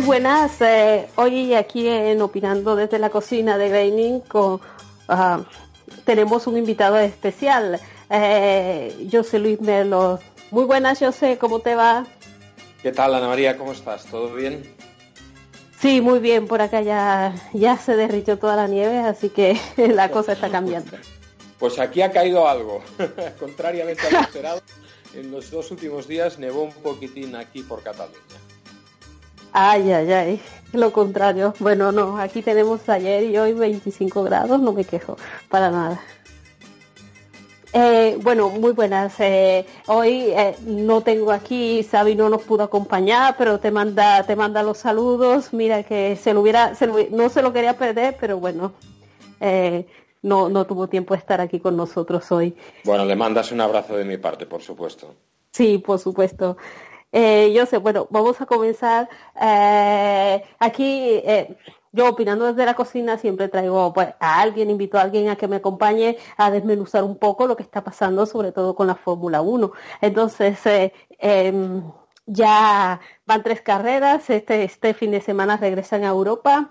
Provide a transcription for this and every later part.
Muy buenas, eh, hoy aquí en Opinando desde la cocina de Graining con, ah, tenemos un invitado especial, eh, José Luis Melo. Muy buenas, José, ¿cómo te va? ¿Qué tal, Ana María? ¿Cómo estás? ¿Todo bien? Sí, muy bien, por acá ya, ya se derritió toda la nieve, así que la cosa está cambiando. Pues aquí ha caído algo, contrariamente a lo esperado. En los dos últimos días nevó un poquitín aquí por Cataluña. Ay, ay, ay, lo contrario. Bueno, no, aquí tenemos ayer y hoy 25 grados, no me quejo, para nada. Eh, bueno, muy buenas. Eh, hoy eh, no tengo aquí, Sabi no nos pudo acompañar, pero te manda, te manda los saludos. Mira que se lo hubiera, no se lo quería perder, pero bueno, no, no tuvo tiempo de estar aquí con nosotros hoy. Bueno, le mandas un abrazo de mi parte, por supuesto. Sí, por supuesto. Eh, yo sé, bueno, vamos a comenzar. Eh, aquí, eh, yo opinando desde la cocina, siempre traigo pues, a alguien, invito a alguien a que me acompañe a desmenuzar un poco lo que está pasando, sobre todo con la Fórmula 1. Entonces, em, ya van tres carreras, este, este fin de semana regresan a Europa.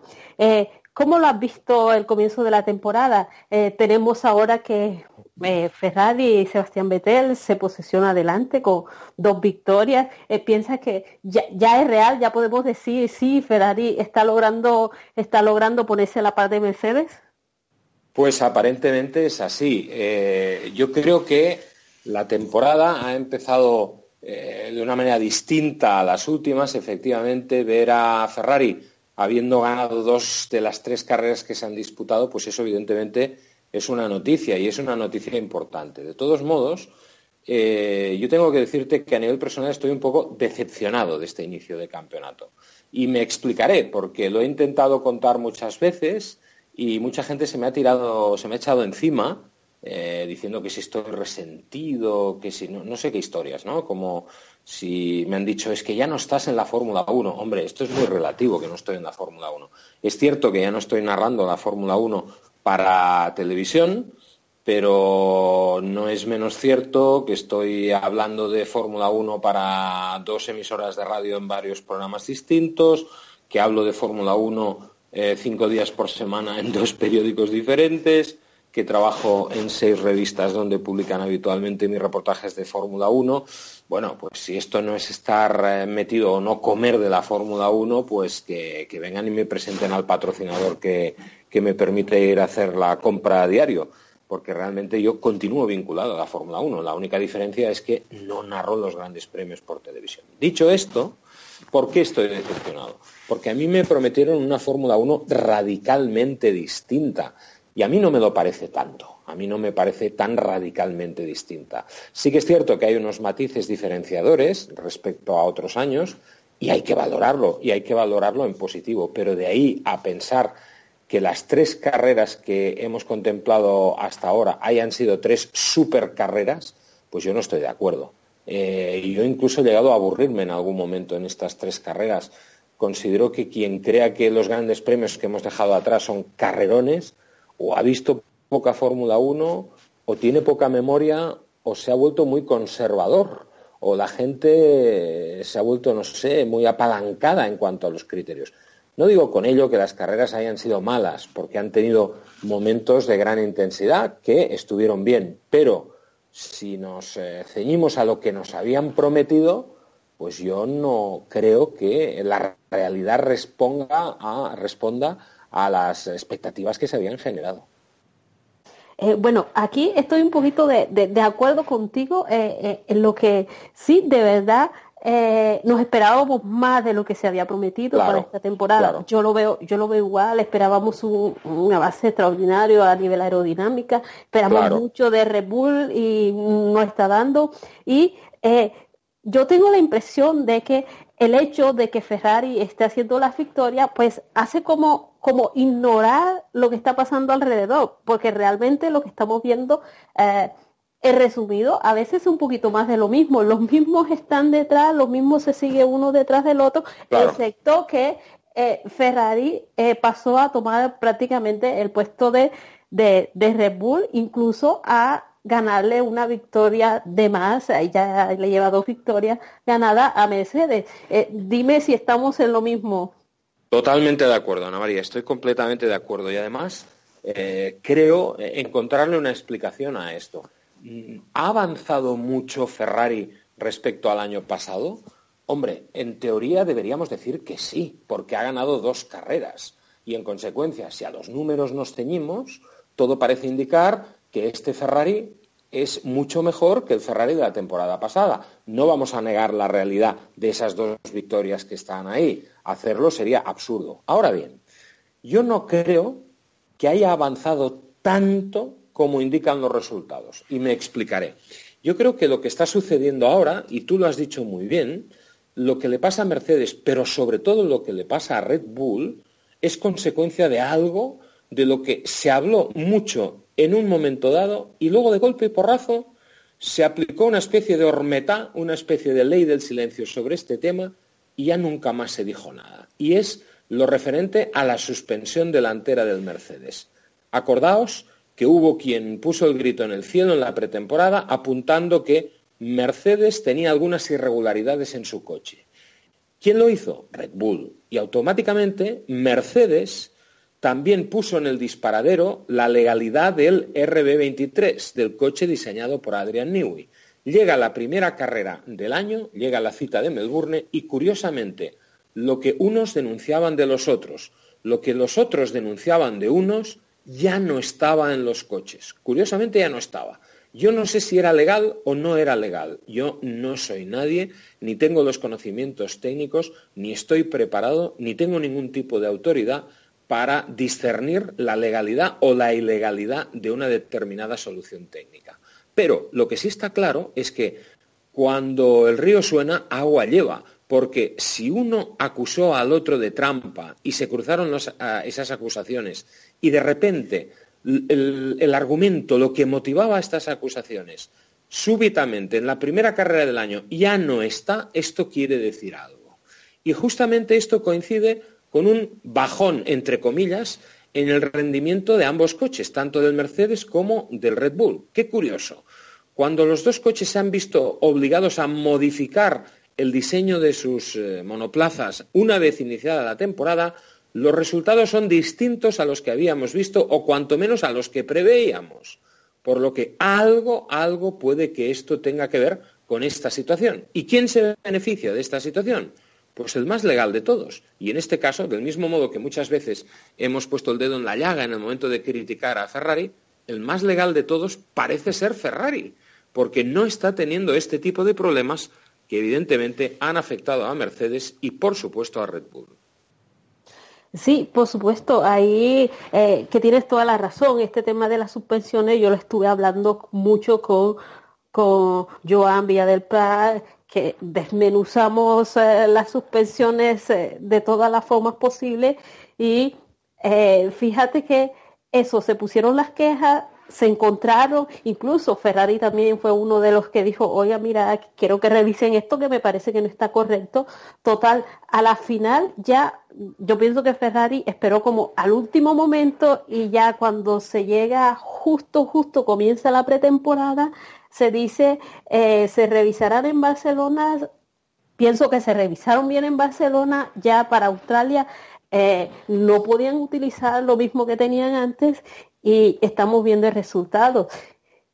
¿Cómo lo has visto el comienzo de la temporada? tenemos ahora que eh, Ferrari y Sebastián Vettel se posiciona adelante con dos victorias. Eh, ¿Piensas que ya, es real? ¿Ya podemos decir sí, Ferrari está logrando, está logrando ponerse a la par de Mercedes? Pues aparentemente es así. Eh, yo creo que la temporada ha empezado de una manera distinta a las últimas. Efectivamente, ver a Ferrari habiendo ganado dos de las tres carreras que se han disputado, pues eso evidentemente es una noticia y es una noticia importante. De todos modos, eh, yo tengo que decirte que a nivel personal estoy un poco decepcionado de este inicio de campeonato. Y me explicaré, porque lo he intentado contar muchas veces y mucha gente se me ha tirado, se me ha echado encima, eh, diciendo que si estoy resentido, que si no, no sé qué historias, ¿no? Como si me han dicho es que ya no estás en la Fórmula 1. Hombre, esto es muy relativo que no estoy en la Fórmula 1. Es cierto que ya no estoy narrando la Fórmula 1 para televisión, pero no es menos cierto que estoy hablando de Fórmula 1 para dos emisoras de radio en varios programas distintos, que hablo de Fórmula 1 eh, cinco días por semana en dos periódicos diferentes, que trabajo en seis revistas donde publican habitualmente mis reportajes de Fórmula 1. Bueno, pues si esto no es estar eh, metido o no comer de la Fórmula 1, pues que vengan y me presenten al patrocinador que, que me permite ir a hacer la compra a diario, porque realmente yo continúo vinculado a la Fórmula 1. La única diferencia es que no narro los grandes premios por televisión. Dicho esto, ¿por qué estoy decepcionado? Porque a mí me prometieron una Fórmula 1 radicalmente distinta. Y a mí no me lo parece tanto, a mí no me parece tan radicalmente distinta. Sí que es cierto que hay unos matices diferenciadores respecto a otros años y hay que valorarlo, y hay que valorarlo en positivo, pero de ahí a pensar que las tres carreras que hemos contemplado hasta ahora hayan sido tres supercarreras, pues yo no estoy de acuerdo. Eh, yo incluso he llegado a aburrirme en algún momento en estas tres carreras. Considero que quien crea que los grandes premios que hemos dejado atrás son carrerones, o ha visto poca Fórmula 1, o tiene poca memoria, o se ha vuelto muy conservador, o la gente se ha vuelto, no sé, muy apalancada en cuanto a los criterios. No digo con ello que las carreras hayan sido malas, porque han tenido momentos de gran intensidad que estuvieron bien, pero si nos eh, ceñimos a lo que nos habían prometido, pues yo no creo que la realidad responda a, responda a las expectativas que se habían generado. Eh, bueno, aquí estoy un poquito de, acuerdo contigo eh, en lo que sí, de verdad, eh, nos esperábamos más de lo que se había prometido para esta temporada. Yo lo veo, yo lo veo igual, esperábamos un, un avance extraordinario a nivel aerodinámica, esperamos mucho de Red Bull y no está dando. Y eh, yo tengo la impresión de que el hecho de que Ferrari esté haciendo la victoria, pues hace como, como ignorar lo que está pasando alrededor, porque realmente lo que estamos viendo eh, He resumido, a veces un poquito más de lo mismo. Los mismos están detrás, los mismos se sigue uno detrás del otro, excepto que eh, Ferrari eh, pasó a tomar prácticamente el puesto de, de, Red Bull, incluso ha ganarle una victoria de más, ya le lleva dos victorias ganadas a Mercedes. Eh, dime si estamos en lo mismo. Totalmente de acuerdo, Ana María, estoy completamente de acuerdo y además creo encontrarle una explicación a esto. ¿Ha avanzado mucho Ferrari respecto al año pasado? Hombre, en teoría deberíamos decir que sí, porque ha ganado dos carreras. Y en consecuencia, si a los números nos ceñimos, todo parece indicar que este Ferrari es mucho mejor que el Ferrari de la temporada pasada. No vamos a negar la realidad de esas dos victorias que están ahí. Hacerlo sería absurdo. Ahora bien, yo no creo que haya avanzado tanto como indican los resultados. Y me explicaré. Yo creo que lo que está sucediendo ahora, y tú lo has dicho muy bien, lo que le pasa a Mercedes, pero sobre todo lo que le pasa a Red Bull, es consecuencia de algo de lo que se habló mucho en un momento dado y luego de golpe y porrazo se aplicó una especie de hormeta, una especie de ley del silencio sobre este tema y ya nunca más se dijo nada. Y es lo referente a la suspensión delantera del Mercedes. Acordaos que hubo quien puso el grito en el cielo en la pretemporada apuntando que Mercedes tenía algunas irregularidades en su coche. ¿Quién lo hizo? Red Bull. Y automáticamente Mercedes también puso en el disparadero la legalidad del RB23, del coche diseñado por Adrian Newey. Llega la primera carrera del año, llega la cita de Melbourne y curiosamente lo que unos denunciaban de los otros, lo que los otros denunciaban de unos, ya no estaba en los coches. Curiosamente ya no estaba. Yo no sé si era legal o no era legal. Yo no soy nadie, ni tengo los conocimientos técnicos, ni estoy preparado, ni tengo ningún tipo de autoridad para discernir la legalidad o la ilegalidad de una determinada solución técnica. Pero lo que sí está claro es que cuando el río suena, agua lleva, porque si uno acusó al otro de trampa y se cruzaron esas acusaciones y de repente el, argumento, lo que motivaba estas acusaciones, súbitamente en la primera carrera del año ya no está, esto quiere decir algo. Y justamente esto coincide con un bajón, entre comillas, en el rendimiento de ambos coches, tanto del Mercedes como del Red Bull. Qué curioso. Cuando los dos coches se han visto obligados a modificar el diseño de sus eh, monoplazas una vez iniciada la temporada, los resultados son distintos a los que habíamos visto o cuanto menos a los que preveíamos. Por lo que algo, algo puede que esto tenga que ver con esta situación. ¿Y quién se beneficia de esta situación? Pues el más legal de todos. Y en este caso, del mismo modo que muchas veces hemos puesto el dedo en la llaga en el momento de criticar a Ferrari, el más legal de todos parece ser Ferrari, porque no está teniendo este tipo de problemas que evidentemente han afectado a Mercedes y por supuesto a Red Bull. Sí, por supuesto, ahí eh, que tienes toda la razón. Este tema de las suspensiones yo lo estuve hablando mucho con, con Joan Villa del Prat, que desmenuzamos eh, las suspensiones eh, de todas las formas posibles y fíjate que eso, se pusieron las quejas, se encontraron, incluso Ferrari también fue uno de los que dijo, oiga, mira, quiero que revisen esto que me parece que no está correcto. Total, a la final ya, yo pienso que Ferrari esperó como al último momento y ya cuando se llega justo, justo comienza la pretemporada, se dice, eh, se revisarán en Barcelona, pienso que se revisaron bien en Barcelona, ya para Australia eh, no podían utilizar lo mismo que tenían antes y estamos viendo el resultado.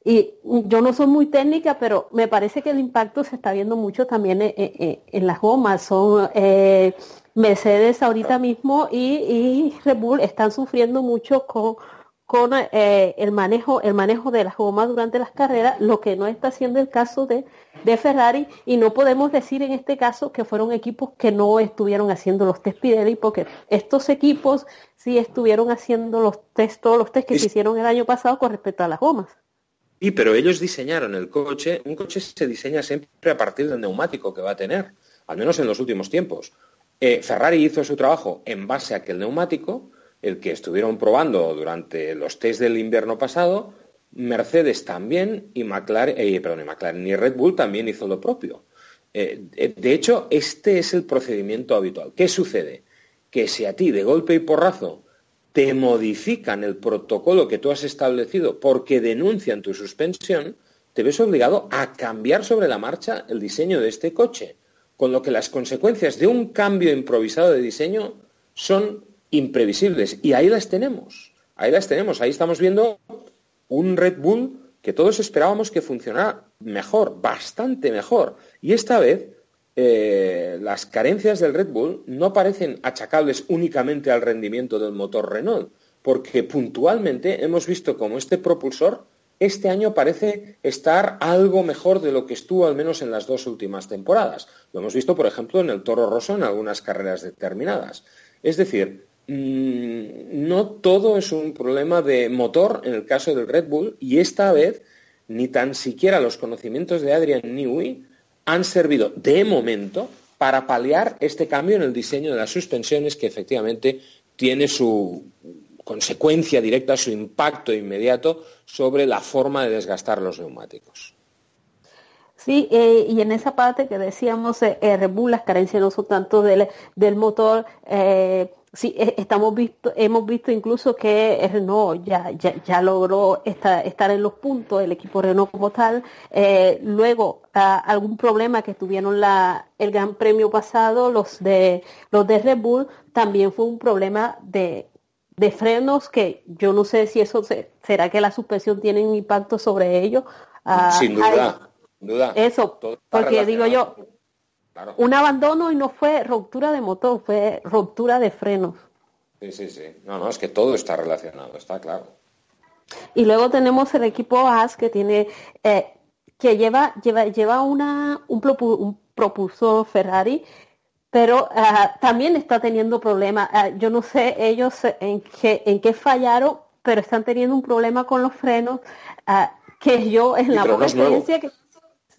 Y yo no soy muy técnica, pero me parece que el impacto se está viendo mucho también en, las gomas. Son eh, Mercedes ahorita mismo y, y, Red Bull están sufriendo mucho con, con eh, el, manejo, el manejo de las gomas durante las carreras, lo que no está siendo el caso de, de, Ferrari, y no podemos decir en este caso que fueron equipos que no estuvieron haciendo los test Pirelli, porque estos equipos sí estuvieron haciendo los test, todos los test que se hicieron el año pasado con respecto a las gomas. Sí, pero ellos diseñaron el coche, un coche se diseña siempre a partir del neumático que va a tener, al menos en los últimos tiempos. Eh, Ferrari hizo su trabajo en base a que el neumático, el que estuvieron probando durante los test del invierno pasado, Mercedes también y McLaren, eh, perdón, y McLaren y Red Bull también hizo lo propio. Eh, eh, de hecho, este es el procedimiento habitual. ¿Qué sucede? Que si a ti de golpe y porrazo te modifican el protocolo que tú has establecido porque denuncian tu suspensión, te ves obligado a cambiar sobre la marcha el diseño de este coche. Con lo que las consecuencias de un cambio improvisado de diseño son imprevisibles. Y ahí las tenemos. Ahí las tenemos. Ahí estamos viendo un Red Bull que todos esperábamos que funcionara mejor, bastante mejor. Y esta vez eh, las carencias del Red Bull no parecen achacables únicamente al rendimiento del motor Renault, porque puntualmente hemos visto como este propulsor este año parece estar algo mejor de lo que estuvo al menos en las dos últimas temporadas. Lo hemos visto, por ejemplo, en el Toro Rosso en algunas carreras determinadas. Es decir, no todo es un problema de motor en el caso del Red Bull y esta vez ni tan siquiera los conocimientos de Adrian Newey han servido de momento para paliar este cambio en el diseño de las suspensiones que efectivamente tiene su consecuencia directa, su impacto inmediato sobre la forma de desgastar los neumáticos. Sí, eh, y en esa parte que decíamos, eh, Red Bull, las carencias no son tanto del, motor, eh, sí, e, estamos visto, hemos visto incluso que Renault ya, ya, logró estar en los puntos, el equipo Renault como tal. Eh, luego, algún problema que tuvieron la, el Gran Premio pasado, los de, los de Red Bull, también fue un problema de, de frenos que yo no sé si eso será que la suspensión tiene un impacto sobre ellos. Ah, sin duda, duda. Eso, porque digo yo, un abandono y no fue ruptura de motor, fue ruptura de frenos. Sí, sí, sí. No, no, es que todo está relacionado, está claro. Y luego tenemos el equipo AS que tiene, eh, que lleva, lleva, lleva una, un, propulsor Ferrari, pero ah, también está teniendo problemas. Ah, yo no sé ellos en qué, en qué fallaron, pero están teniendo un problema con los frenos, ah, que yo en la poca experiencia que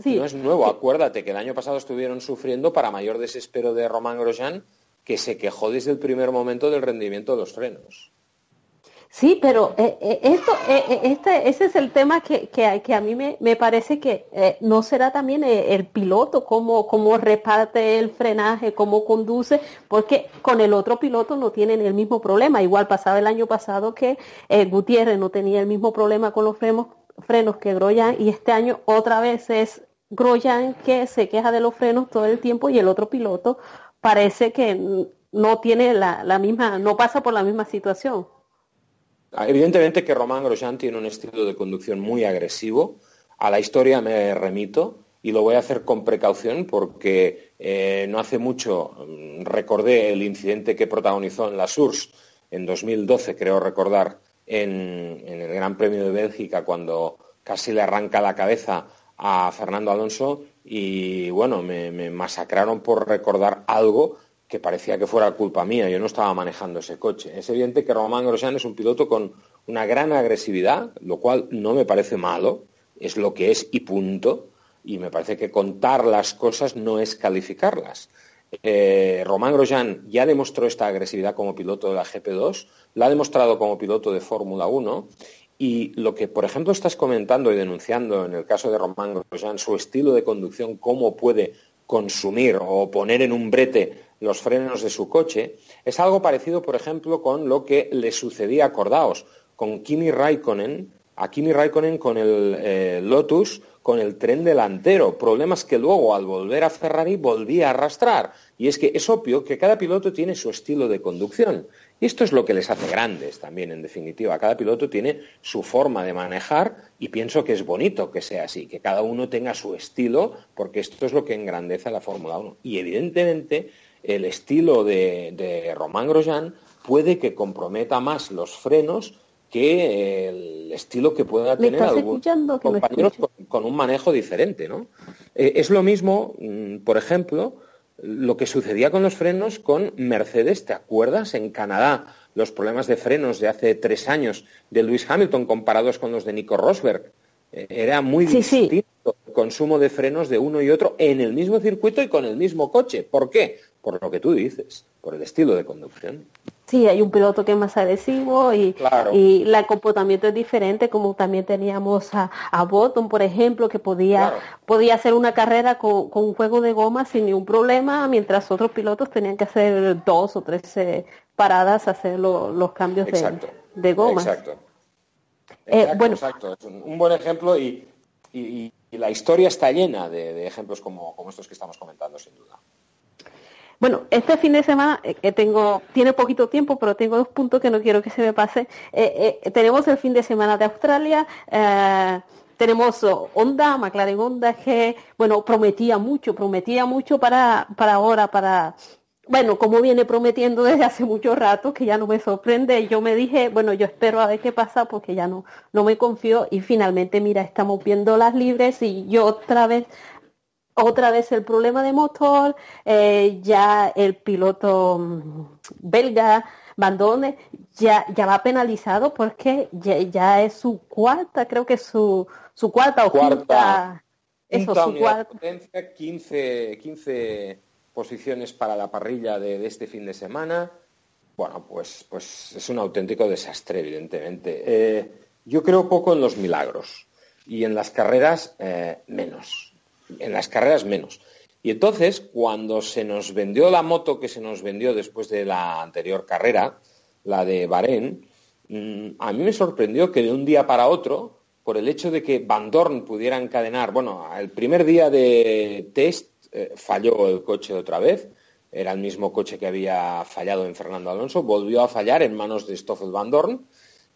no es nuevo, acuérdate que el año pasado estuvieron sufriendo para mayor desespero de Román Grosjean, que se quejó desde el primer momento del rendimiento de los frenos. Sí, pero eh, eh, esto, eh, este, ese es el tema que, que, a mí me, me parece que no será también el, piloto, cómo, cómo reparte el frenaje, cómo conduce, porque con el otro piloto no tienen el mismo problema. Igual pasaba el año pasado que Gutiérrez no tenía el mismo problema con los frenos, frenos que Grosjean y este año otra vez es Grosjean que se queja de los frenos todo el tiempo y el otro piloto parece que no tiene la, misma, no pasa por la misma situación. Ah, evidentemente que Román Grosjean tiene un estilo de conducción muy agresivo. A la historia me remito y lo voy a hacer con precaución porque eh, no hace mucho mm, recordé el incidente que protagonizó en la SURS en 2012, creo recordar, en, el Gran Premio de Bélgica cuando casi le arranca la cabeza a Fernando Alonso y bueno, me, masacraron por recordar algo que parecía que fuera culpa mía. Yo no estaba manejando ese coche. Es evidente que Román Grosjean es un piloto con una gran agresividad, lo cual no me parece malo, es lo que es y punto. Y me parece que contar las cosas no es calificarlas. Eh, Román Grosjean ya demostró esta agresividad como piloto de la GP2, la ha demostrado como piloto de Fórmula 1 y lo que, por ejemplo, estás comentando y denunciando en el caso de Román Grosjean, su estilo de conducción, cómo puede consumir o poner en un brete los frenos de su coche, es algo parecido, por ejemplo, con lo que le sucedía, acordaos, con Kimi Raikkonen, a Kimi Raikkonen con el eh, Lotus, con el tren delantero. Problemas que luego, al volver a Ferrari, volvía a arrastrar. Y es que es obvio que cada piloto tiene su estilo de conducción. Y esto es lo que les hace grandes también, en definitiva. Cada piloto tiene su forma de manejar y pienso que es bonito que sea así, que cada uno tenga su estilo, porque esto es lo que engrandece a la Fórmula 1. Y evidentemente el estilo de, de Román Grosjean puede que comprometa más los frenos que el estilo que pueda tener algún compañero con, un manejo diferente, ¿no? Eh, es lo mismo, mm, por ejemplo, lo que sucedía con los frenos con Mercedes, ¿te acuerdas? En Canadá, los problemas de frenos de hace tres años de Lewis Hamilton comparados con los de Nico Rosberg. Eh, era muy distinto el consumo de frenos de uno y otro en el mismo circuito y con el mismo coche. ¿Por qué? Por lo que tú dices, por el estilo de conducción. Sí, hay un piloto que es más agresivo y, y el comportamiento es diferente, como también teníamos a, a por ejemplo, que podía, podía hacer una carrera con, un juego de goma sin ningún problema, mientras otros pilotos tenían que hacer dos o tres eh, paradas, hacer los cambios de, de goma. Exacto. Eh, bueno, exacto. Es un, buen ejemplo y, la historia está llena de, ejemplos como estos que estamos comentando, sin duda. Bueno, este fin de semana eh, que tengo, tiene poquito tiempo, pero tengo dos puntos que no quiero que se me pase. Eh, eh, tenemos el fin de semana de Australia. tenemos Honda, McLaren Honda, que, bueno, prometía mucho, prometía mucho para, para ahora, para, bueno, como viene prometiendo desde hace mucho rato, que ya no me sorprende. Yo me dije, bueno, yo espero a ver qué pasa porque ya no, no me confío. Y finalmente, mira, estamos viendo las libres y yo otra vez otra vez el problema de motor, eh, ya el piloto mm, belga Bandone ya, ya va penalizado porque ya, es su cuarta, creo que su, su cuarta o cuarta, eso, su cuarta. Potencia, 15, 15 posiciones para la parrilla de, este fin de semana. Bueno, pues, pues es un auténtico desastre, evidentemente. Eh, yo creo poco en los milagros y en las carreras eh, menos en las carreras menos. Y entonces, cuando se nos vendió la moto que se nos vendió después de la anterior carrera, la de Bahrein, mm, a mí me sorprendió que de un día para otro, por el hecho de que Van Dorn pudiera encadenar, bueno, el primer día de test eh, falló el coche otra vez, era el mismo coche que había fallado en Fernando Alonso, volvió a fallar en manos de Stoffel Van Dorn,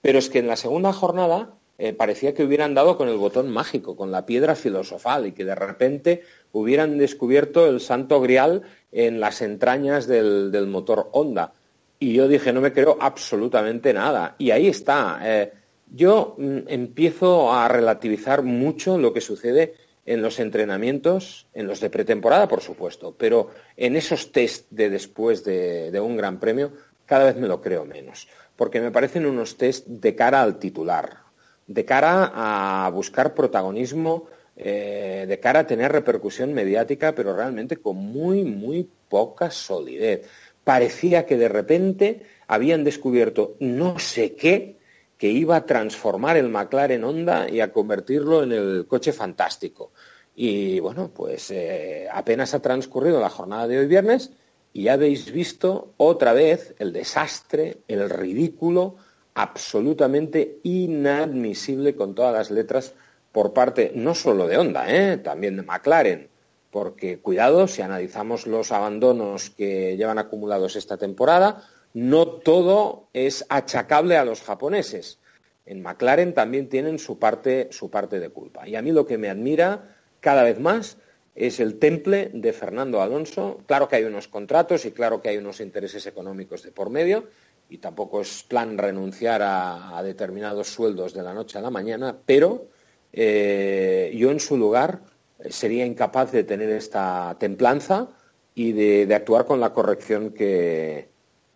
pero es que en la segunda jornada eh, parecía que hubieran dado con el botón mágico, con la piedra filosofal y que de repente hubieran descubierto el santo grial en las entrañas del, motor Honda. Y yo dije, no me creo absolutamente nada. Y ahí está. Eh, yo mm, empiezo a relativizar mucho lo que sucede en los entrenamientos, en los de pretemporada, por supuesto, pero en esos test de después de, un gran premio, cada vez me lo creo menos, porque me parecen unos test de cara al titular, de cara a buscar protagonismo, eh, de cara a tener repercusión mediática, pero realmente con muy, muy poca solidez. Parecía que de repente habían descubierto no sé qué que iba a transformar el McLaren Honda y a convertirlo en el coche fantástico. Y bueno, pues eh, apenas ha transcurrido la jornada de hoy viernes y ya habéis visto otra vez el desastre, el ridículo, absolutamente inadmisible con todas las letras por parte no solo de Honda, ¿eh? también de McLaren, porque cuidado, si analizamos los abandonos que llevan acumulados esta temporada, no todo es achacable a los japoneses. En McLaren también tienen su parte, su parte de culpa. Y a mí lo que me admira cada vez más es el temple de Fernando Alonso. Claro que hay unos contratos y claro que hay unos intereses económicos de por medio, y tampoco es plan renunciar a, determinados sueldos de la noche a la mañana, pero eh, yo en su lugar eh, sería incapaz de tener esta templanza y de, actuar con la corrección que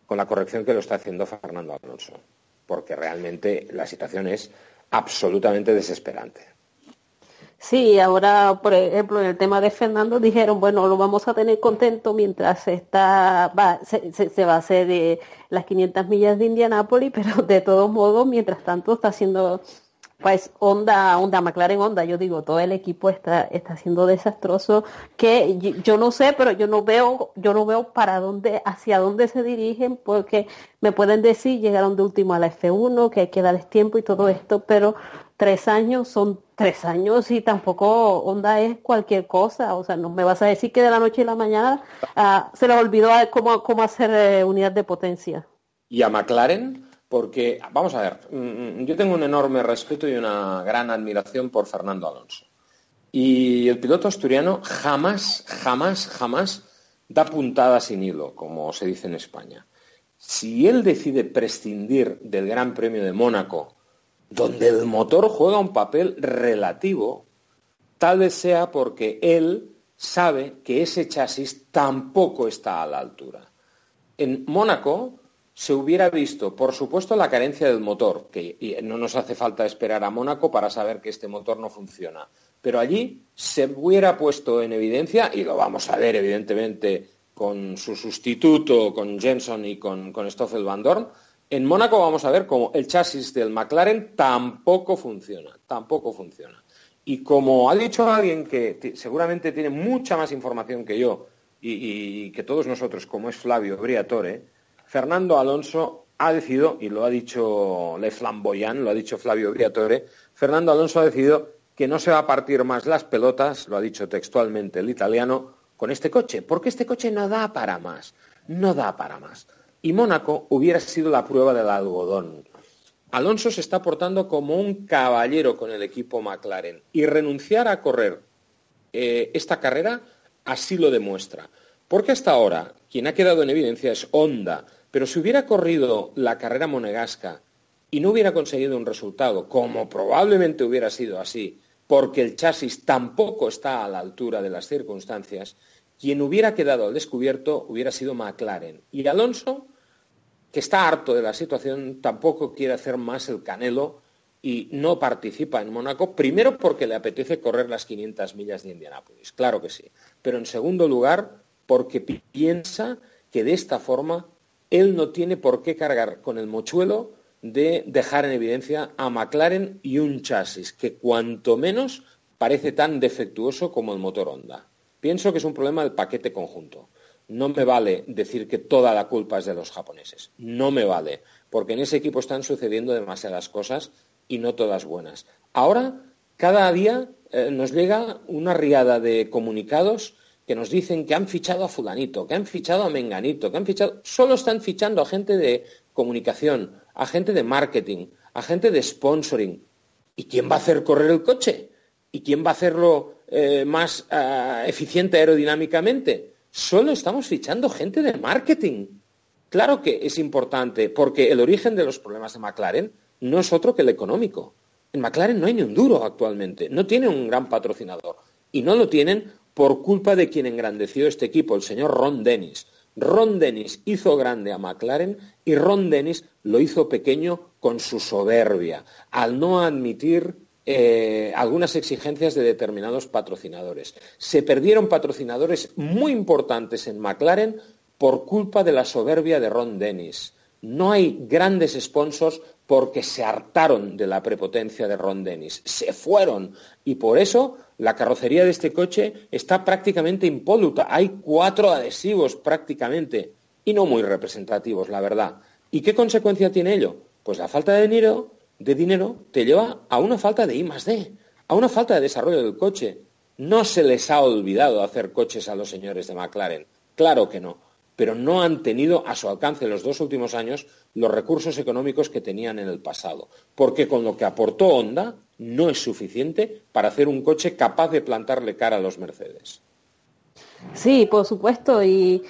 con la corrección que lo está haciendo Fernando Alonso, porque realmente la situación es absolutamente desesperante. Sí, ahora, por ejemplo, en el tema de Fernando dijeron, bueno, lo vamos a tener contento mientras está, va, se, se, va a hacer eh, las 500 millas de Indianápolis, pero de todos modos, mientras tanto está haciendo, pues, onda, onda, McLaren onda, yo digo, todo el equipo está, está siendo desastroso, que yo, no sé, pero yo no veo, yo no veo para dónde, hacia dónde se dirigen, porque me pueden decir, llegaron de último a la F1, que hay que darles tiempo y todo esto, pero tres años son tres años y tampoco onda es cualquier cosa. O sea, no me vas a decir que de la noche y la mañana ah, se les olvidó cómo, cómo hacer eh, unidad de potencia. Y a McLaren, porque, vamos a ver, mm, mm, yo tengo un enorme respeto y una gran admiración por Fernando Alonso. Y el piloto asturiano jamás, jamás, jamás da puntada sin hilo, como se dice en España. Si él decide prescindir del Gran Premio de Mónaco donde el motor juega un papel relativo, tal vez sea porque él sabe que ese chasis tampoco está a la altura. En Mónaco se hubiera visto, por supuesto, la carencia del motor, que no nos hace falta esperar a Mónaco para saber que este motor no funciona, pero allí se hubiera puesto en evidencia, y lo vamos a ver evidentemente con su sustituto, con Jenson y con, Stoffel Van Dorn, en Mónaco vamos a ver cómo el chasis del McLaren tampoco funciona, tampoco funciona. Y como ha dicho alguien que seguramente tiene mucha más información que yo y, que todos nosotros, como es Flavio Briatore, Fernando Alonso ha decidido, y lo ha dicho Le Flamboyant, lo ha dicho Flavio Briatore, Fernando Alonso ha decidido que no se va a partir más las pelotas, lo ha dicho textualmente el italiano, con este coche, porque este coche no da para más, no da para más. Y Mónaco hubiera sido la prueba del algodón. Alonso se está portando como un caballero con el equipo McLaren y renunciar a correr eh, esta carrera así lo demuestra. Porque hasta ahora quien ha quedado en evidencia es Honda, pero si hubiera corrido la carrera monegasca y no hubiera conseguido un resultado, como probablemente hubiera sido así, porque el chasis tampoco está a la altura de las circunstancias, quien hubiera quedado al descubierto hubiera sido McLaren. Y Alonso, que está harto de la situación, tampoco quiere hacer más el canelo y no participa en Mónaco, primero porque le apetece correr las 500 millas de Indianápolis, claro que sí, pero en segundo lugar porque piensa que de esta forma él no tiene por qué cargar con el mochuelo de dejar en evidencia a McLaren y un chasis que cuanto menos parece tan defectuoso como el motor Honda. Pienso que es un problema del paquete conjunto. No me vale decir que toda la culpa es de los japoneses. No me vale, porque en ese equipo están sucediendo demasiadas cosas y no todas buenas. Ahora, cada día eh, nos llega una riada de comunicados que nos dicen que han fichado a fulanito, que han fichado a menganito, que han fichado... Solo están fichando a gente de comunicación, a gente de marketing, a gente de sponsoring. ¿Y quién va a hacer correr el coche? ¿Y quién va a hacerlo eh, más ah, eficiente aerodinámicamente? Solo estamos fichando gente de marketing. Claro que es importante, porque el origen de los problemas de McLaren no es otro que el económico. En McLaren no hay ni un duro actualmente, no tiene un gran patrocinador. Y no lo tienen por culpa de quien engrandeció este equipo, el señor Ron Dennis. Ron Dennis hizo grande a McLaren y Ron Dennis lo hizo pequeño con su soberbia, al no admitir eh, algunas exigencias de determinados patrocinadores. Se perdieron patrocinadores muy importantes en McLaren por culpa de la soberbia de Ron Dennis. No hay grandes sponsors porque se hartaron de la prepotencia de Ron Dennis. Se fueron. Y por eso la carrocería de este coche está prácticamente impoluta. Hay cuatro adhesivos prácticamente y no muy representativos, la verdad. ¿Y qué consecuencia tiene ello? Pues la falta de dinero, de dinero te lleva a una falta de I más D, a una falta de desarrollo del coche. No se les ha olvidado hacer coches a los señores de McLaren. Claro que no pero no han tenido a su alcance en los dos últimos años los recursos económicos que tenían en el pasado, porque con lo que aportó Honda no es suficiente para hacer un coche capaz de plantarle cara a los Mercedes. Sí, por supuesto, y,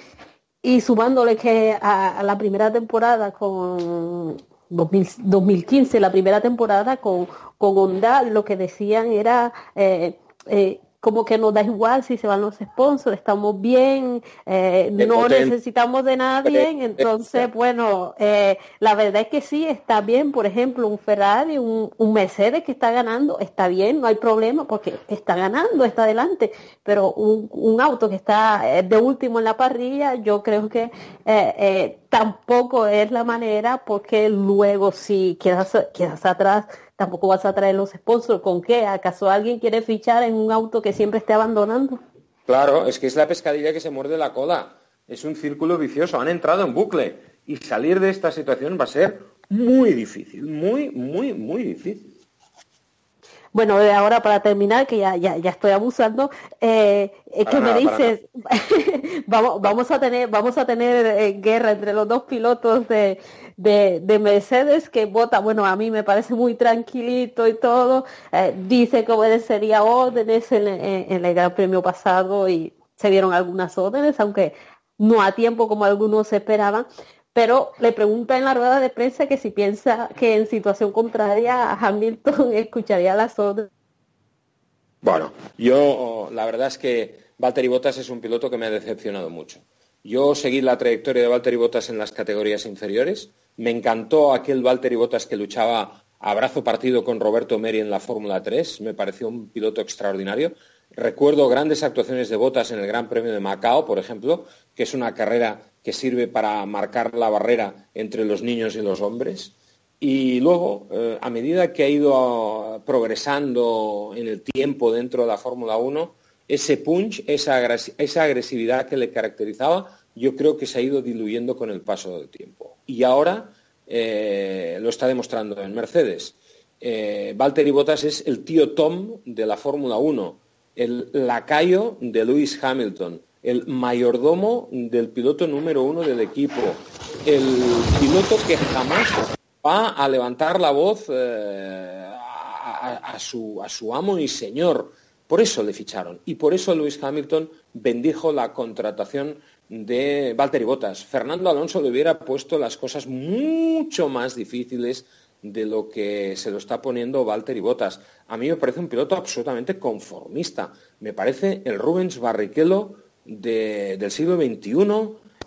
sumándole que a, la primera temporada con 2015, la primera temporada con, con Honda, lo que decían era eh, eh, como que nos da igual si se van los sponsors, estamos bien, eh, no necesitamos de nadie, entonces, bueno, eh, la verdad es que sí, está bien, por ejemplo, un Ferrari, un, Mercedes que está ganando, está bien, no hay problema porque está ganando, está adelante, pero un, auto que está eh, de último en la parrilla, yo creo que tampoco es la manera porque luego si quedas, quedas atrás, tampoco vas a traer los sponsors. ¿Con qué? ¿Acaso alguien quiere fichar en un auto que siempre esté abandonando? Claro, es que es la pescadilla que se muerde la cola. Es un círculo vicioso. Han entrado en bucle. Y salir de esta situación va a ser muy difícil. Muy, muy, muy difícil. Bueno, ahora para terminar, que ya, ya, ya estoy abusando, eh, que me dices, vamos, vamos a tener, vamos a tener eh, guerra entre los dos pilotos de, de, Mercedes que vota, bueno, a mí me parece muy tranquilito y todo, eh, dice que obedecería órdenes en, en, el Gran Premio pasado y se dieron algunas órdenes, aunque no a tiempo como algunos esperaban, pero le pregunta en la rueda de prensa que si piensa que en situación contraria a Hamilton escucharía las órdenes. Bueno, yo la verdad es que Valtteri Bottas es un piloto que me ha decepcionado mucho. Yo seguí la trayectoria de Valtteri Bottas en las categorías inferiores. Me encantó aquel Valtteri Bottas que luchaba a brazo partido con Roberto Meri en la Fórmula 3. Me pareció un piloto extraordinario. Recuerdo grandes actuaciones de botas en el Gran Premio de Macao, por ejemplo, que es una carrera que sirve para marcar la barrera entre los niños y los hombres. Y luego, eh, a medida que ha ido progresando en el tiempo dentro de la Fórmula 1, ese punch, esa, agresividad que le caracterizaba, yo creo que se ha ido diluyendo con el paso del tiempo. Y ahora eh, lo está demostrando en Mercedes. Eh, Valtteri Bottas es el tío Tom de la Fórmula 1, el lacayo de Lewis Hamilton, el mayordomo del piloto número uno del equipo, el piloto que jamás va a levantar la voz eh, a, su, a su amo y señor. Por eso le ficharon y por eso Lewis Hamilton bendijo la contratación de Valtteri Bottas. Fernando Alonso le hubiera puesto las cosas mucho más difíciles de lo que se lo está poniendo Valtteri Bottas. A mí me parece un piloto absolutamente conformista. Me parece el Rubens Barrichello del siglo XXI,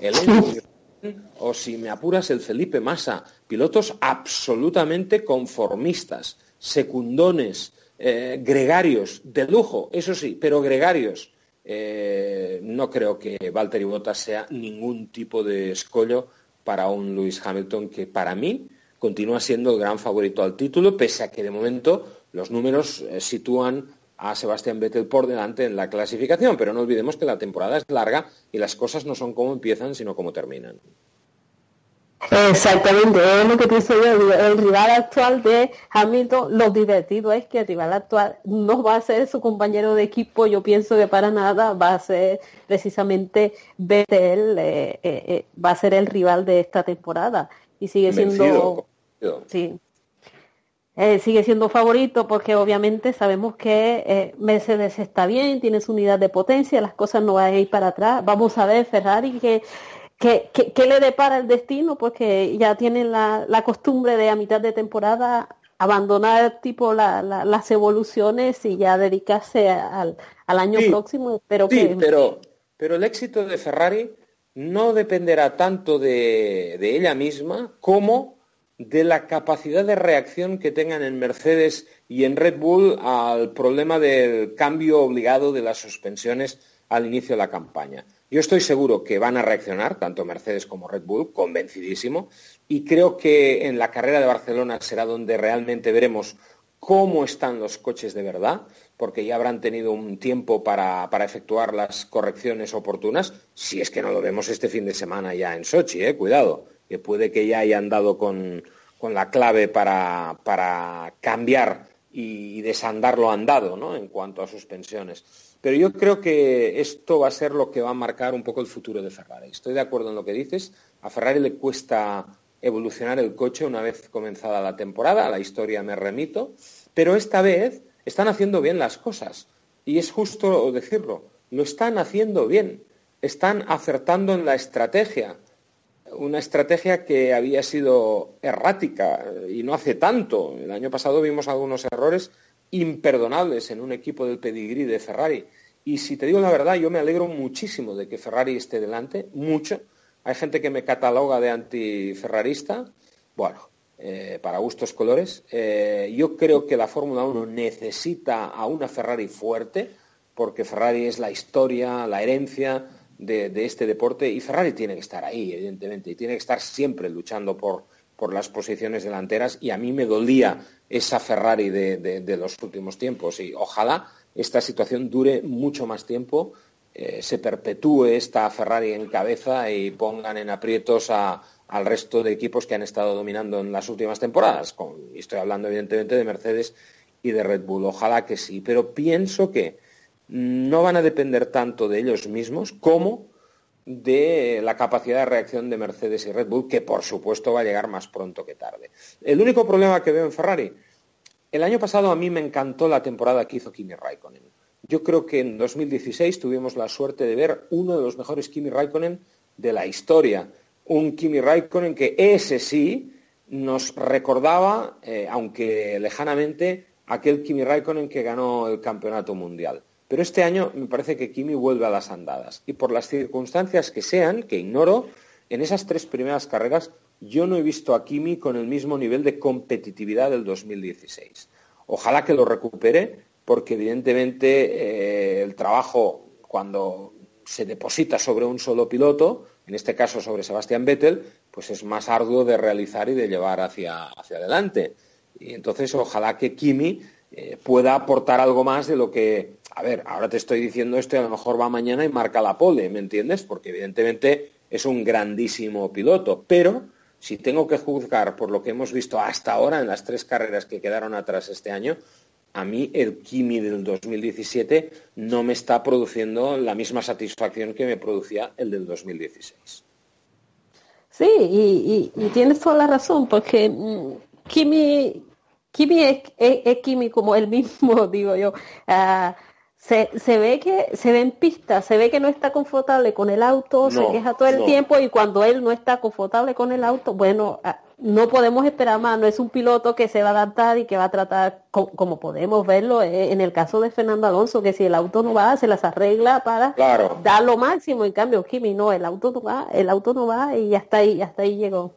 el o si me apuras el Felipe Massa, pilotos absolutamente conformistas, secundones, eh, gregarios, de lujo, eso sí, pero gregarios. Eh, no creo que Valtteri Bottas sea ningún tipo de escollo para un Lewis Hamilton que para mí continúa siendo el gran favorito al título, pese a que de momento los números eh, sitúan a Sebastián Vettel por delante en la clasificación, pero no olvidemos que la temporada es larga y las cosas no son como empiezan, sino como terminan. Exactamente, es lo que pienso yo, el rival actual de Hamilton, lo divertido es que el rival actual no va a ser su compañero de equipo, yo pienso que para nada va a ser precisamente Vettel, eh, eh, eh, va a ser el rival de esta temporada y sigue siendo... Sí, eh, sigue siendo favorito porque obviamente sabemos que eh, Mercedes está bien, tiene su unidad de potencia, las cosas no van a ir para atrás. Vamos a ver Ferrari que, que, le depara el destino, porque ya tienen la, costumbre de a mitad de temporada abandonar tipo las evoluciones y ya dedicarse al, año próximo. Pero sí, pero, pero el éxito de Ferrari no dependerá tanto de, de ella misma como de la capacidad de reacción que tengan en Mercedes y en Red Bull al problema del cambio obligado de las suspensiones al inicio de la campaña. Yo estoy seguro que van a reaccionar, tanto Mercedes como Red Bull, convencidísimo, y creo que en la carrera de Barcelona será donde realmente veremos cómo están los coches de verdad, porque ya habrán tenido un tiempo para, efectuar las correcciones oportunas, si es que no lo vemos este fin de semana ya en Sochi, eh, cuidado que puede que ya hayan dado con, la clave para, para, cambiar y desandar lo andado ¿no? en cuanto a suspensiones. Pero yo creo que esto va a ser lo que va a marcar un poco el futuro de Ferrari. Estoy de acuerdo en lo que dices. A Ferrari le cuesta evolucionar el coche una vez comenzada la temporada, a la historia me remito, pero esta vez están haciendo bien las cosas. Y es justo decirlo, lo están haciendo bien, están acertando en la estrategia, una estrategia que había sido errática y no hace tanto. El año pasado vimos algunos errores imperdonables en un equipo del pedigrí de Ferrari. Y si te digo la verdad, yo me alegro muchísimo de que Ferrari esté delante, mucho. Hay gente que me cataloga de antiferrarista. Bueno, eh, para gustos colores. Eh, yo creo que la Fórmula 1 necesita a una Ferrari fuerte, porque Ferrari es la historia, la herencia, de, este deporte y Ferrari tiene que estar ahí, evidentemente, y tiene que estar siempre luchando por, por las posiciones delanteras y a mí me dolía esa Ferrari de, los últimos tiempos y ojalá esta situación dure mucho más tiempo, eh, se perpetúe esta Ferrari en cabeza y pongan en aprietos al resto de equipos que han estado dominando en las últimas temporadas. y estoy hablando evidentemente de Mercedes y de Red Bull. Ojalá que sí, pero pienso que no van a depender tanto de ellos mismos como de la capacidad de reacción de Mercedes y Red Bull, que por supuesto va a llegar más pronto que tarde. El único problema que veo en Ferrari, el año pasado a mí me encantó la temporada que hizo Kimi Raikkonen. Yo creo que en 2016 tuvimos la suerte de ver uno de los mejores Kimi Raikkonen de la historia. Un Kimi Raikkonen que ese sí nos recordaba, eh, aunque lejanamente, aquel Kimi Raikkonen que ganó el campeonato mundial. Pero este año me parece que Kimi vuelve a las andadas. Y por las circunstancias que sean, que ignoro, en esas tres primeras carreras yo no he visto a Kimi con el mismo nivel de competitividad del 2016. Ojalá que lo recupere, porque evidentemente eh, el trabajo cuando se deposita sobre un solo piloto, en este caso sobre Sebastián Vettel, pues es más arduo de realizar y de llevar hacia, hacia adelante. Y entonces ojalá que Kimi eh, pueda aportar algo más de lo que, a ver, ahora te estoy diciendo esto y a lo mejor va mañana y marca la pole, ¿me entiendes? Porque evidentemente es un grandísimo piloto, pero si tengo que juzgar por lo que hemos visto hasta ahora en las tres carreras que quedaron atrás este año, a mí el Kimi del 2017 no me está produciendo la misma satisfacción que me producía el del 2016. Sí, y, tienes toda la razón, porque mm, Kimi, Kimi es, Kimi como él mismo, digo yo. Ah, se, se, ve que se ve en pista, se ve que no está confortable con el auto, se queja todo el tiempo y cuando él no está confortable con el auto, bueno, ah, no podemos esperar más, no es un piloto que se va a adaptar y que va a tratar, como, podemos verlo eh, en el caso de Fernando Alonso, que si el auto no va, se las arregla para dar lo máximo, en cambio Kimi no, el auto no va, el auto no va y hasta ahí, hasta ahí llegó.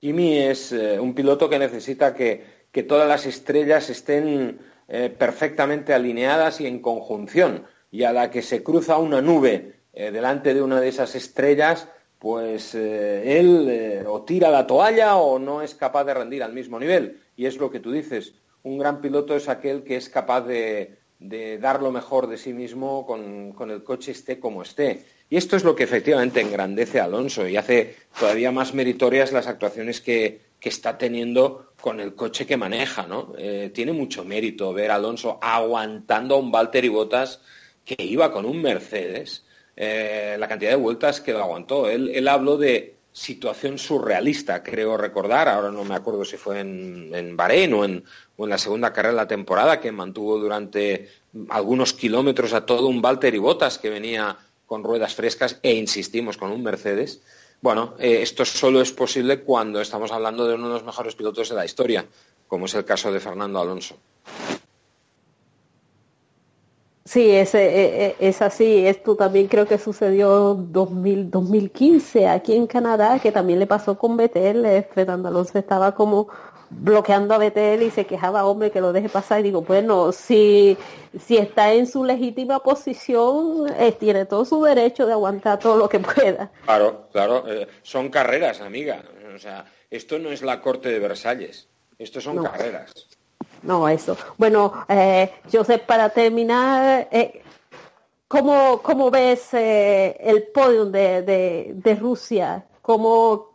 Kimi es eh, un piloto que necesita que, que todas las estrellas estén eh, perfectamente alineadas y en conjunción, y a la que se cruza una nube delante de una de esas estrellas, pues eh, él eh, o tira la toalla o no es capaz de rendir al mismo nivel. Y es lo que tú dices, un gran piloto es aquel que es capaz de, dar lo mejor de sí mismo con, el coche esté como esté. Y esto es lo que efectivamente engrandece a Alonso y hace todavía más meritorias las actuaciones que, está teniendo con el coche que maneja. ¿no? Eh, tiene mucho mérito ver a Alonso aguantando a un Valtteri Bottas que iba con un Mercedes eh, la cantidad de vueltas que lo aguantó. Él, habló de situación surrealista, creo recordar, ahora no me acuerdo si fue en, en Bahrein o en, la segunda carrera de la temporada, que mantuvo durante algunos kilómetros a todo un Walter y Botas que venía con ruedas frescas e insistimos con un Mercedes. Bueno, eh, esto solo es posible cuando estamos hablando de uno de los mejores pilotos de la historia, como es el caso de Fernando Alonso. Sí, es, e, e, es, así. Esto también creo que sucedió en 2015 aquí en Canadá, que también le pasó con Betel. Eh, Fernando Alonso estaba como bloqueando a Betel y se quejaba, hombre, que lo deje pasar. Y digo, bueno, si, si está en su legítima posición, eh, tiene todo su derecho de aguantar todo lo que pueda. Claro, claro. Eh, son carreras, amiga. O sea, esto no es la corte de Versalles. Esto son carreras no, eso. Bueno, eh, Joseph, para terminar, eh, ¿cómo, ves eh, el podium de, de, Rusia? ¿Cómo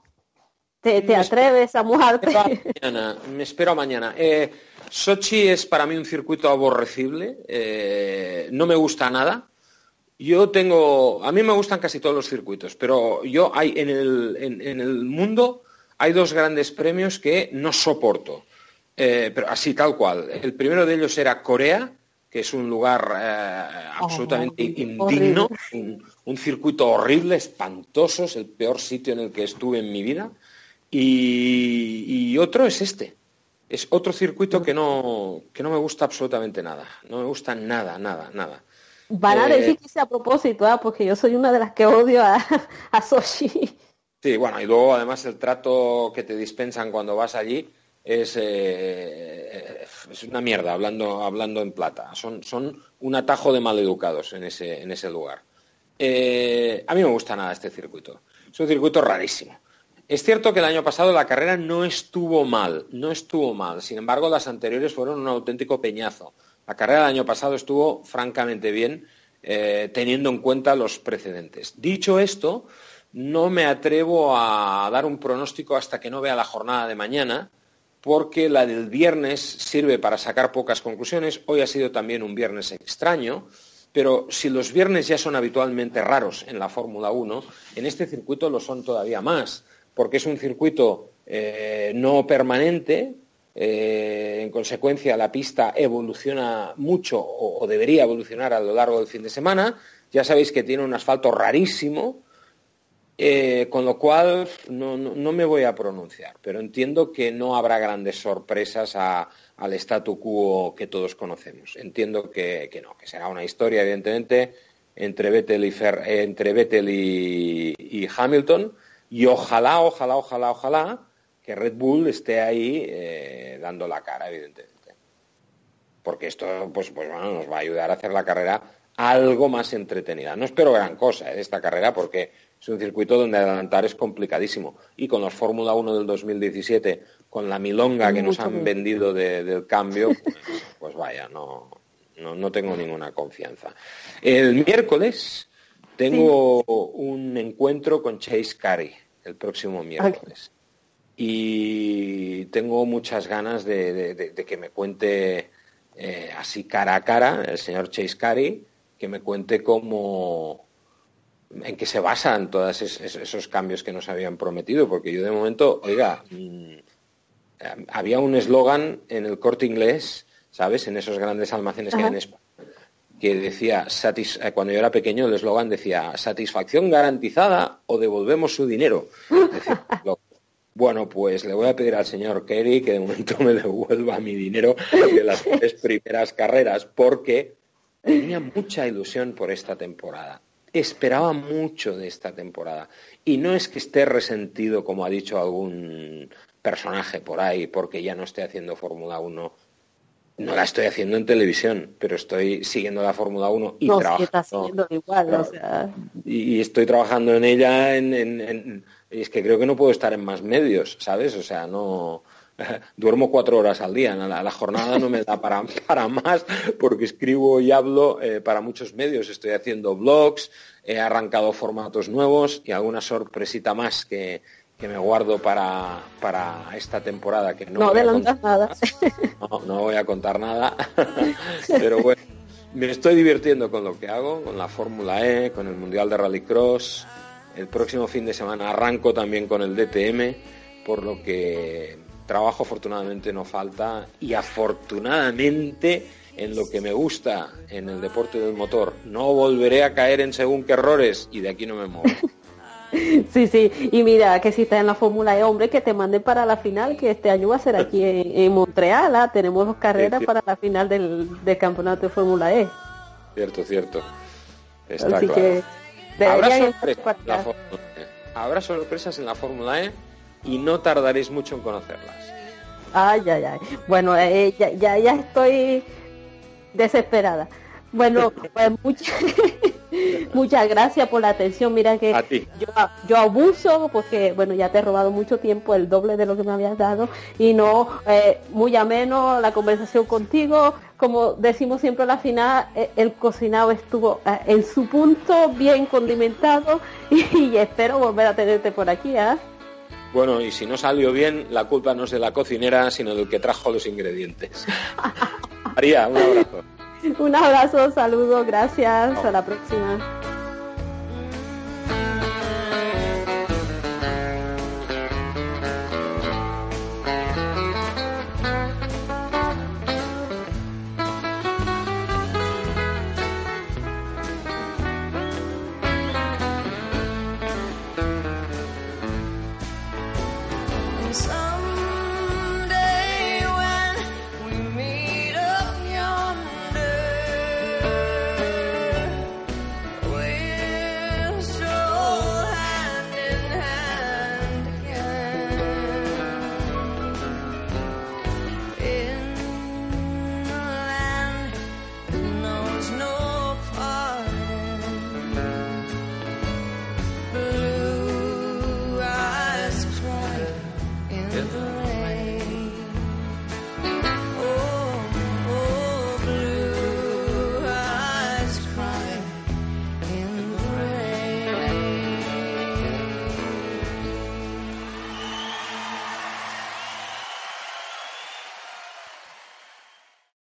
te, atreves a mojarte? Mañana, me espero mañana. Eh, Sochi es para mí un circuito aborrecible, eh, no me gusta nada. Yo tengo, a mí me gustan casi todos los circuitos, pero yo hay en el, en el mundo hay dos grandes premios que no soporto. Eh, pero así tal cual. El primero de ellos era Corea, que es un lugar eh, oh, absolutamente indigno, un, circuito horrible, espantoso, es el peor sitio en el que estuve en mi vida. Y, otro es este. Es otro circuito que no, que no me gusta absolutamente nada. No me gusta nada, nada, nada. Van a decir que a propósito, ¿ah? porque yo soy una de las que odio a, a Sochi. Sí, bueno, y luego además el trato que te dispensan cuando vas allí, es, eh, es una mierda, hablando, hablando en plata. Son, son un atajo de maleducados en ese, en ese lugar. Eh, a mí me gusta nada este circuito. Es un circuito rarísimo. Es cierto que el año pasado la carrera no estuvo mal, no estuvo mal. Sin embargo, las anteriores fueron un auténtico peñazo. La carrera del año pasado estuvo francamente bien, eh, teniendo en cuenta los precedentes. Dicho esto, no me atrevo a dar un pronóstico hasta que no vea la jornada de mañana, porque la del viernes sirve para sacar pocas conclusiones. Hoy ha sido también un viernes extraño, pero si los viernes ya son habitualmente raros en la Fórmula 1, en este circuito lo son todavía más, porque es un circuito eh, no permanente, eh, en consecuencia, la pista evoluciona mucho o, debería evolucionar a lo largo del fin de semana. Ya sabéis que tiene un asfalto rarísimo, eh, con lo cual no, me voy a pronunciar, pero entiendo que no habrá grandes sorpresas al statu quo que todos conocemos. Entiendo que, no, que será una historia, evidentemente, entre Vettel y, entre Vettel y, Hamilton, y ojalá, ojalá, ojalá, ojalá que Red Bull esté ahí eh, dando la cara, evidentemente. porque esto pues, pues bueno, nos va a ayudar a hacer la carrera algo más entretenida. No espero gran cosa de esta carrera porque es un circuito donde adelantar es complicadísimo. Y con los Fórmula 1 del 2017, con la milonga que nos han vendido del cambio, pues, pues, vaya, no, no, tengo ninguna confianza. El miércoles tengo un encuentro con Chase Carey, el próximo miércoles. Y tengo muchas ganas de, que me cuente eh, así cara a cara el señor Chase Carey, que me cuente cómo, en qué se basan todos esos cambios que nos habían prometido, porque yo de momento, oiga, mm, había un eslogan en el corte inglés, ¿sabes? En esos grandes almacenes que hay en España, que decía, eh, cuando yo era pequeño, el eslogan decía, satisfacción garantizada o devolvemos su dinero. bueno, pues le voy a pedir al señor Kerry que de momento me devuelva mi dinero de las tres primeras carreras, porque tenía mucha ilusión por esta temporada esperaba mucho de esta temporada. Y no es que esté resentido, como ha dicho algún personaje por ahí, porque ya no estoy haciendo Fórmula 1. No la estoy haciendo en televisión, pero estoy siguiendo la Fórmula 1 y trabajando. Igual, y, estoy trabajando en ella en, y es que creo que no puedo estar en más medios, ¿sabes? O sea, no duermo cuatro horas al día, la, jornada no me da para, para más porque escribo y hablo eh, para muchos medios, estoy haciendo blogs, he arrancado formatos nuevos y alguna sorpresita más que, me guardo para, esta temporada que no, no adelantas nada. No, no voy a contar nada, pero bueno, me estoy divirtiendo con lo que hago, con la Fórmula E, con el Mundial de Rallycross. El próximo fin de semana arranco también con el DTM, por lo que trabajo afortunadamente no falta y afortunadamente en lo que me gusta en el deporte del motor no volveré a caer en según qué errores y de aquí no me muevo. Sí, sí, y mira que si estás en la Fórmula E, hombre, que te manden para la final, que este año va a ser aquí en, Montreal, ¿ah? tenemos dos carreras para la final del, campeonato de Fórmula E. Cierto, cierto. Está Así que ¿Habrá sorpresas, e. ¿Habrá sorpresas en la Fórmula E? y no tardaréis mucho en conocerlas. Ay, ay, ay. Bueno, eh, ya, ya, estoy desesperada. Bueno, pues muchas, muchas gracias por la atención. Mira que Yo, yo abuso porque, bueno, ya te he robado mucho tiempo, el doble de lo que me habías dado, y no, eh, muy ameno la conversación contigo. Como decimos siempre a la final, eh, el cocinado estuvo en su punto, bien condimentado, y, espero volver a tenerte por aquí. ¿eh? Bueno, y si no salió bien, la culpa no es de la cocinera, sino del que trajo los ingredientes. María, un abrazo. Un abrazo, saludo, gracias, a la próxima.